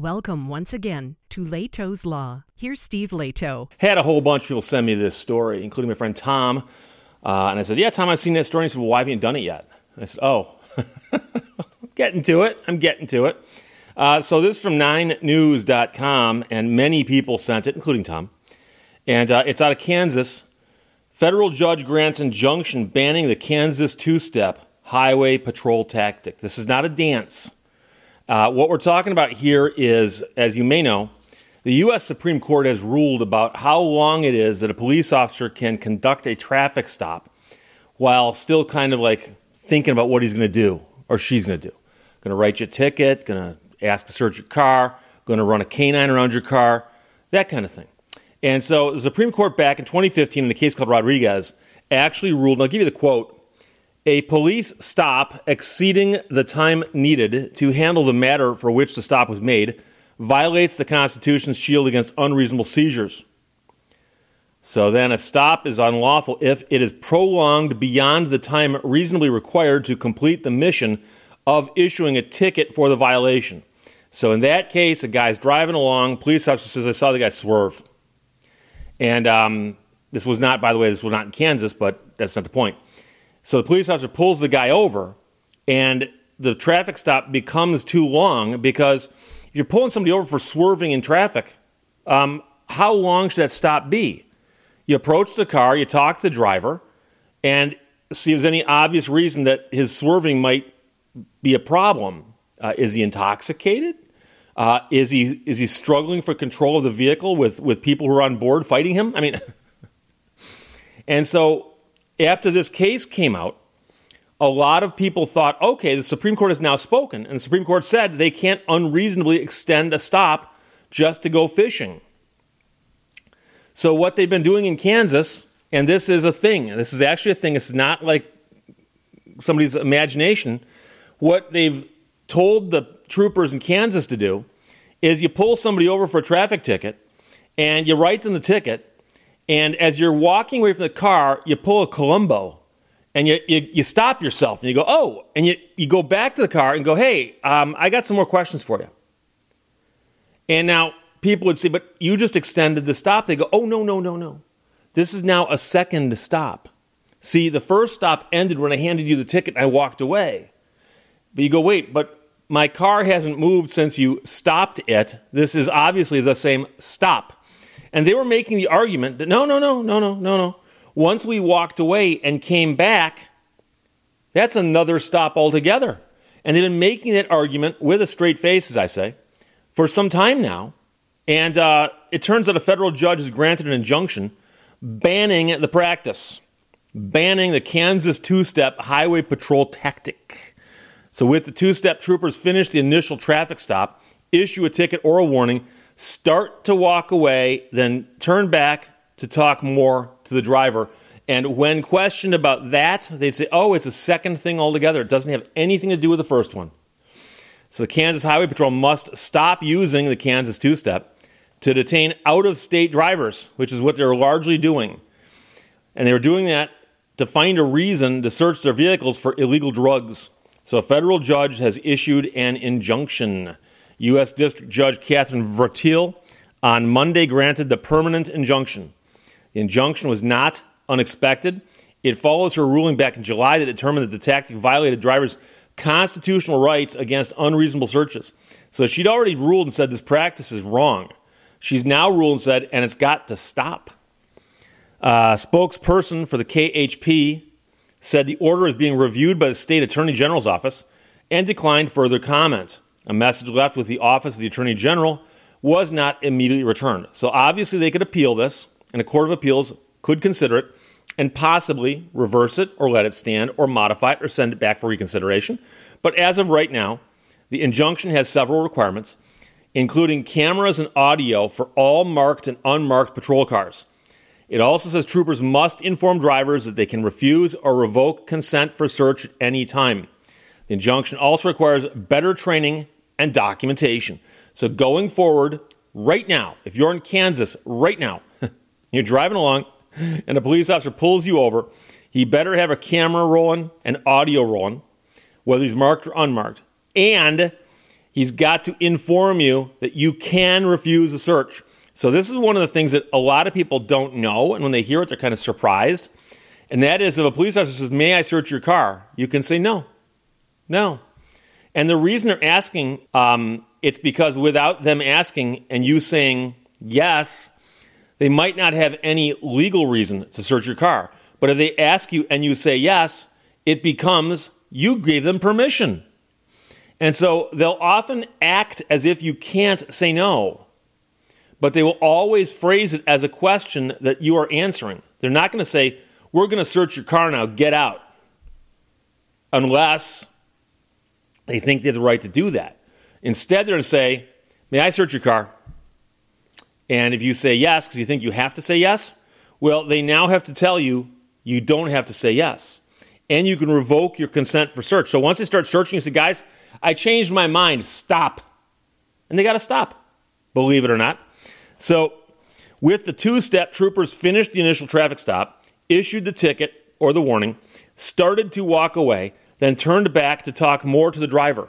Welcome once again to Lehto's Law. Here's Steve Lehto. Had a whole bunch of people send me this story, including my friend Tom. Uh, and I said, Yeah, Tom, I've seen that story. And he said, Well, why haven't you done it yet? And I said, Oh, getting to it. I'm getting to it. Uh, so this is from 9news.com, and many people sent it, including Tom. And uh, it's out of Kansas. Federal judge grants injunction banning the Kansas two step highway patrol tactic. This is not a dance. Uh, what we're talking about here is, as you may know, the U.S. Supreme Court has ruled about how long it is that a police officer can conduct a traffic stop while still kind of like thinking about what he's going to do or she's going to do. Going to write you a ticket, going to ask to search your car, going to run a canine around your car, that kind of thing. And so the Supreme Court back in 2015 in a case called Rodriguez actually ruled, and I'll give you the quote a police stop exceeding the time needed to handle the matter for which the stop was made violates the Constitution's shield against unreasonable seizures. So then a stop is unlawful if it is prolonged beyond the time reasonably required to complete the mission of issuing a ticket for the violation. So in that case, a guy's driving along, police officer says, I saw the guy swerve. And um, this was not, by the way, this was not in Kansas, but that's not the point. So the police officer pulls the guy over, and the traffic stop becomes too long because if you're pulling somebody over for swerving in traffic, um, how long should that stop be? You approach the car, you talk to the driver, and see if there's any obvious reason that his swerving might be a problem. Uh, is he intoxicated? Uh, is he is he struggling for control of the vehicle with with people who are on board fighting him? I mean, and so after this case came out, a lot of people thought, okay, the Supreme Court has now spoken, and the Supreme Court said they can't unreasonably extend a stop just to go fishing. So, what they've been doing in Kansas, and this is a thing, this is actually a thing, it's not like somebody's imagination. What they've told the troopers in Kansas to do is you pull somebody over for a traffic ticket and you write them the ticket and as you're walking away from the car, you pull a Columbo and you, you, you stop yourself and you go, oh, and you, you go back to the car and go, hey, um, I got some more questions for you. And now people would say, but you just extended the stop. They go, oh, no, no, no, no. This is now a second stop. See, the first stop ended when I handed you the ticket and I walked away. But you go, wait, but my car hasn't moved since you stopped it. This is obviously the same stop. And they were making the argument that no, no, no, no, no, no, no. Once we walked away and came back, that's another stop altogether. And they've been making that argument with a straight face, as I say, for some time now. And uh, it turns out a federal judge has granted an injunction banning the practice, banning the Kansas two step highway patrol tactic. So, with the two step troopers finish the initial traffic stop, issue a ticket or a warning, start to walk away, then turn back to talk more to the driver. And when questioned about that, they'd say, oh, it's a second thing altogether. It doesn't have anything to do with the first one. So the Kansas Highway Patrol must stop using the Kansas two step to detain out of state drivers, which is what they're largely doing. And they were doing that to find a reason to search their vehicles for illegal drugs. So a federal judge has issued an injunction. U.S. District Judge Kathryn Vratil on Monday granted the permanent injunction. The injunction was not unexpected. It follows her ruling back in July that determined that the tactic violated drivers' constitutional rights against unreasonable searches. So she'd already ruled and said this practice is wrong. She's now ruled and said, and it's got to stop. Uh, spokesperson for the KHP said the order is being reviewed by the state attorney general's office and declined further comment. A message left with the Office of the Attorney General was not immediately returned. So obviously, they could appeal this, and a court of appeals could consider it and possibly reverse it or let it stand or modify it or send it back for reconsideration. But as of right now, the injunction has several requirements, including cameras and audio for all marked and unmarked patrol cars. It also says troopers must inform drivers that they can refuse or revoke consent for search at any time. The injunction also requires better training and documentation. So going forward, right now, if you're in Kansas right now, you're driving along and a police officer pulls you over, he better have a camera rolling and audio rolling, whether he's marked or unmarked. And He's got to inform you that you can refuse a search. So, this is one of the things that a lot of people don't know. And when they hear it, they're kind of surprised. And that is if a police officer says, May I search your car? You can say no. No. And the reason they're asking, um, it's because without them asking and you saying yes, they might not have any legal reason to search your car. But if they ask you and you say yes, it becomes you gave them permission. And so they'll often act as if you can't say no, but they will always phrase it as a question that you are answering. They're not going to say, We're going to search your car now, get out, unless they think they have the right to do that. Instead, they're going to say, May I search your car? And if you say yes, because you think you have to say yes, well, they now have to tell you you don't have to say yes. And you can revoke your consent for search. So once they start searching, you say, guys, I changed my mind. Stop. And they got to stop, believe it or not. So with the two step, troopers finished the initial traffic stop, issued the ticket or the warning, started to walk away, then turned back to talk more to the driver,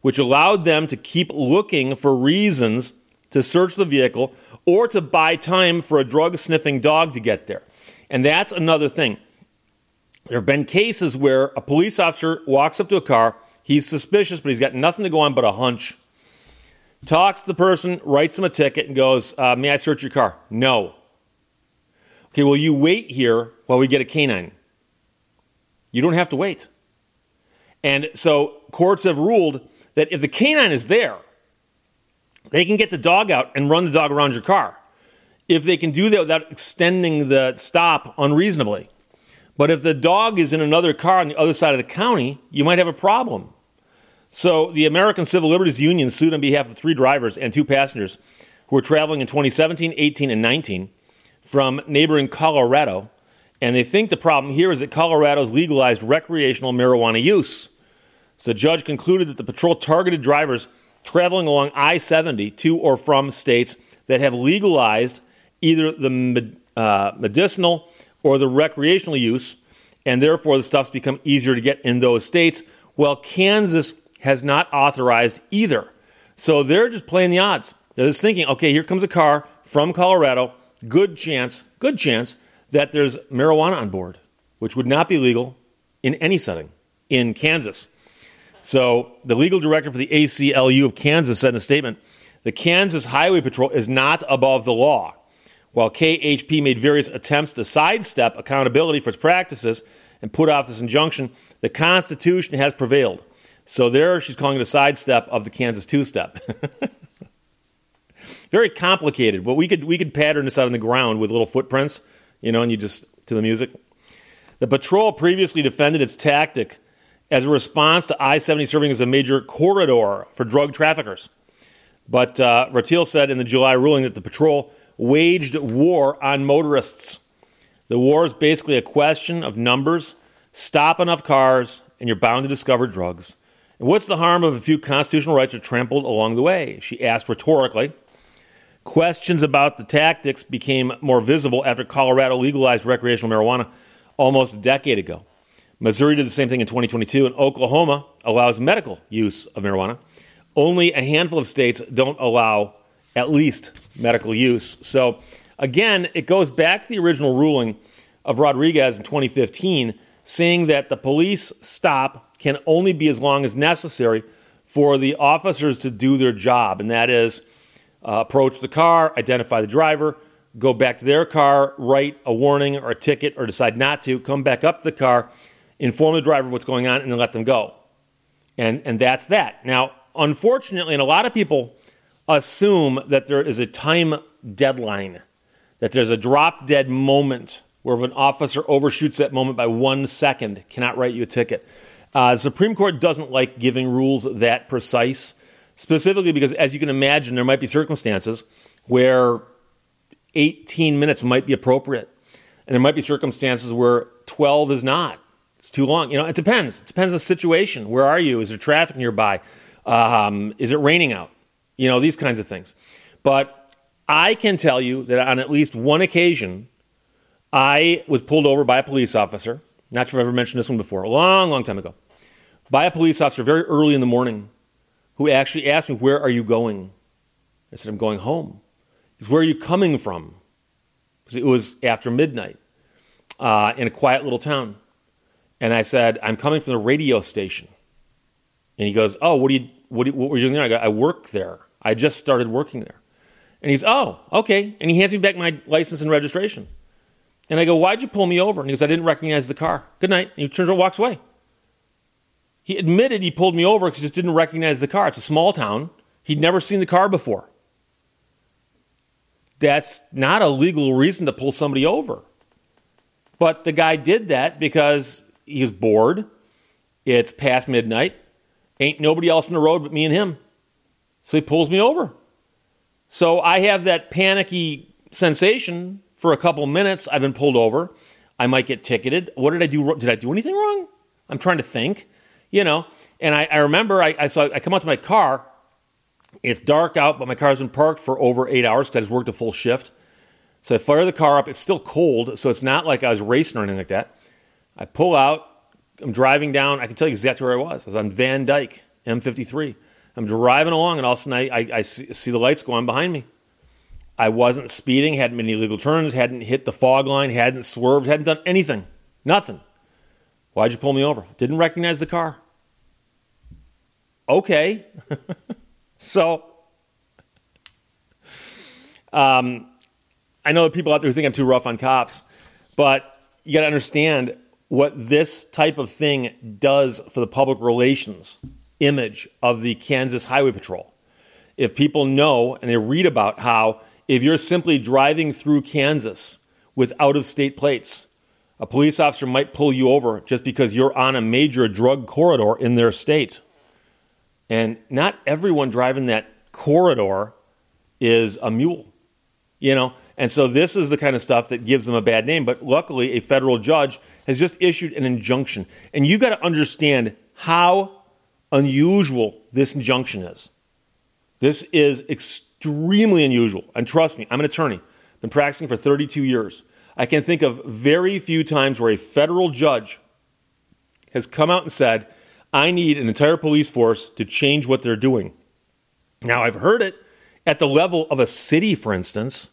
which allowed them to keep looking for reasons to search the vehicle or to buy time for a drug sniffing dog to get there. And that's another thing. There have been cases where a police officer walks up to a car, he's suspicious, but he's got nothing to go on but a hunch. Talks to the person, writes him a ticket, and goes, uh, May I search your car? No. Okay, well, you wait here while we get a canine. You don't have to wait. And so courts have ruled that if the canine is there, they can get the dog out and run the dog around your car. If they can do that without extending the stop unreasonably. But if the dog is in another car on the other side of the county, you might have a problem. So the American Civil Liberties Union sued on behalf of three drivers and two passengers who were traveling in 2017, 18, and 19 from neighboring Colorado. And they think the problem here is that Colorado's legalized recreational marijuana use. So the judge concluded that the patrol targeted drivers traveling along I 70 to or from states that have legalized either the uh, medicinal or the recreational use, and therefore the stuff's become easier to get in those states. Well, Kansas has not authorized either. So they're just playing the odds. They're just thinking, okay, here comes a car from Colorado. Good chance, good chance that there's marijuana on board, which would not be legal in any setting in Kansas. So the legal director for the ACLU of Kansas said in a statement, the Kansas Highway Patrol is not above the law. While KHP made various attempts to sidestep accountability for its practices and put off this injunction, the Constitution has prevailed. So there she's calling it a sidestep of the Kansas two-step. Very complicated, but we could we could pattern this out on the ground with little footprints, you know, and you just to the music. The patrol previously defended its tactic as a response to I 70 serving as a major corridor for drug traffickers. But uh, Vratil said in the July ruling that the patrol waged war on motorists. The war is basically a question of numbers. Stop enough cars, and you're bound to discover drugs. And what's the harm of a few constitutional rights are trampled along the way? She asked rhetorically. Questions about the tactics became more visible after Colorado legalized recreational marijuana almost a decade ago. Missouri did the same thing in 2022, and Oklahoma allows medical use of marijuana. Only a handful of states don't allow at least medical use. So, again, it goes back to the original ruling of Rodriguez in 2015, saying that the police stop can only be as long as necessary for the officers to do their job, and that is uh, approach the car, identify the driver, go back to their car, write a warning or a ticket, or decide not to, come back up to the car inform the driver of what's going on, and then let them go. And, and that's that. Now, unfortunately, and a lot of people assume that there is a time deadline, that there's a drop dead moment where if an officer overshoots that moment by one second, cannot write you a ticket. Uh, the Supreme Court doesn't like giving rules that precise, specifically because, as you can imagine, there might be circumstances where 18 minutes might be appropriate. And there might be circumstances where 12 is not. It's too long. You know, it depends. It depends on the situation. Where are you? Is there traffic nearby? Um, is it raining out? You know, these kinds of things. But I can tell you that on at least one occasion, I was pulled over by a police officer. Not sure if I've ever mentioned this one before, a long, long time ago. By a police officer very early in the morning who actually asked me, Where are you going? I said, I'm going home. He said, Where are you coming from? Because it was after midnight uh, in a quiet little town. And I said, I'm coming from the radio station. And he goes, Oh, what, do you, what, do what were you doing there? I go, I work there. I just started working there. And he's, Oh, okay. And he hands me back my license and registration. And I go, Why'd you pull me over? And he goes, I didn't recognize the car. Good night. And he turns around and walks away. He admitted he pulled me over because he just didn't recognize the car. It's a small town. He'd never seen the car before. That's not a legal reason to pull somebody over. But the guy did that because he was bored. It's past midnight. Ain't nobody else in the road but me and him. So he pulls me over. So I have that panicky sensation for a couple minutes. I've been pulled over. I might get ticketed. What did I do? Did I do anything wrong? I'm trying to think you know. And I, I remember, I, I, so I come out to my car. It's dark out, but my car's been parked for over eight hours because I just worked a full shift. So I fire the car up. It's still cold, so it's not like I was racing or anything like that. I pull out. I'm driving down. I can tell you exactly where I was. I was on Van Dyke, M53. I'm driving along, and all of a sudden I, I, I see, see the lights go on behind me. I wasn't speeding, hadn't made any illegal turns, hadn't hit the fog line, hadn't swerved, hadn't done anything. Nothing. Why'd you pull me over? Didn't recognize the car okay. so, um, I know that people out there who think I'm too rough on cops, but you got to understand what this type of thing does for the public relations image of the Kansas Highway Patrol. If people know and they read about how if you're simply driving through Kansas with out of state plates, a police officer might pull you over just because you're on a major drug corridor in their state. And not everyone driving that corridor is a mule, you know? And so this is the kind of stuff that gives them a bad name. But luckily, a federal judge has just issued an injunction. And you got to understand how unusual this injunction is. This is extremely unusual. And trust me, I'm an attorney, I've been practicing for 32 years. I can think of very few times where a federal judge has come out and said, I need an entire police force to change what they're doing. Now, I've heard it at the level of a city, for instance,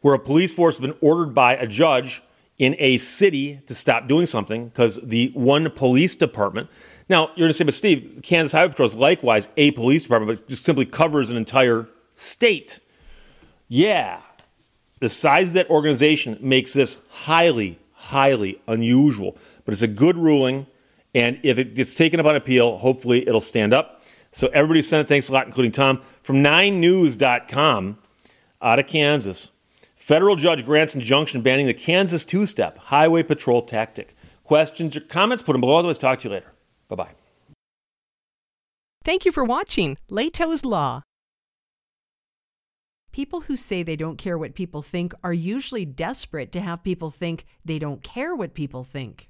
where a police force has been ordered by a judge in a city to stop doing something because the one police department. Now, you're going to say, but Steve, Kansas Highway Patrol is likewise a police department, but just simply covers an entire state. Yeah, the size of that organization makes this highly, highly unusual, but it's a good ruling. And if it gets taken up on appeal, hopefully it'll stand up. So everybody sent it. Thanks a lot, including Tom. From 9news.com out of Kansas. Federal judge grants injunction banning the Kansas two step highway patrol tactic. Questions or comments? Put them below. Otherwise, talk to you later. Bye bye. Thank you for watching Lehto's Law. People who say they don't care what people think are usually desperate to have people think they don't care what people think.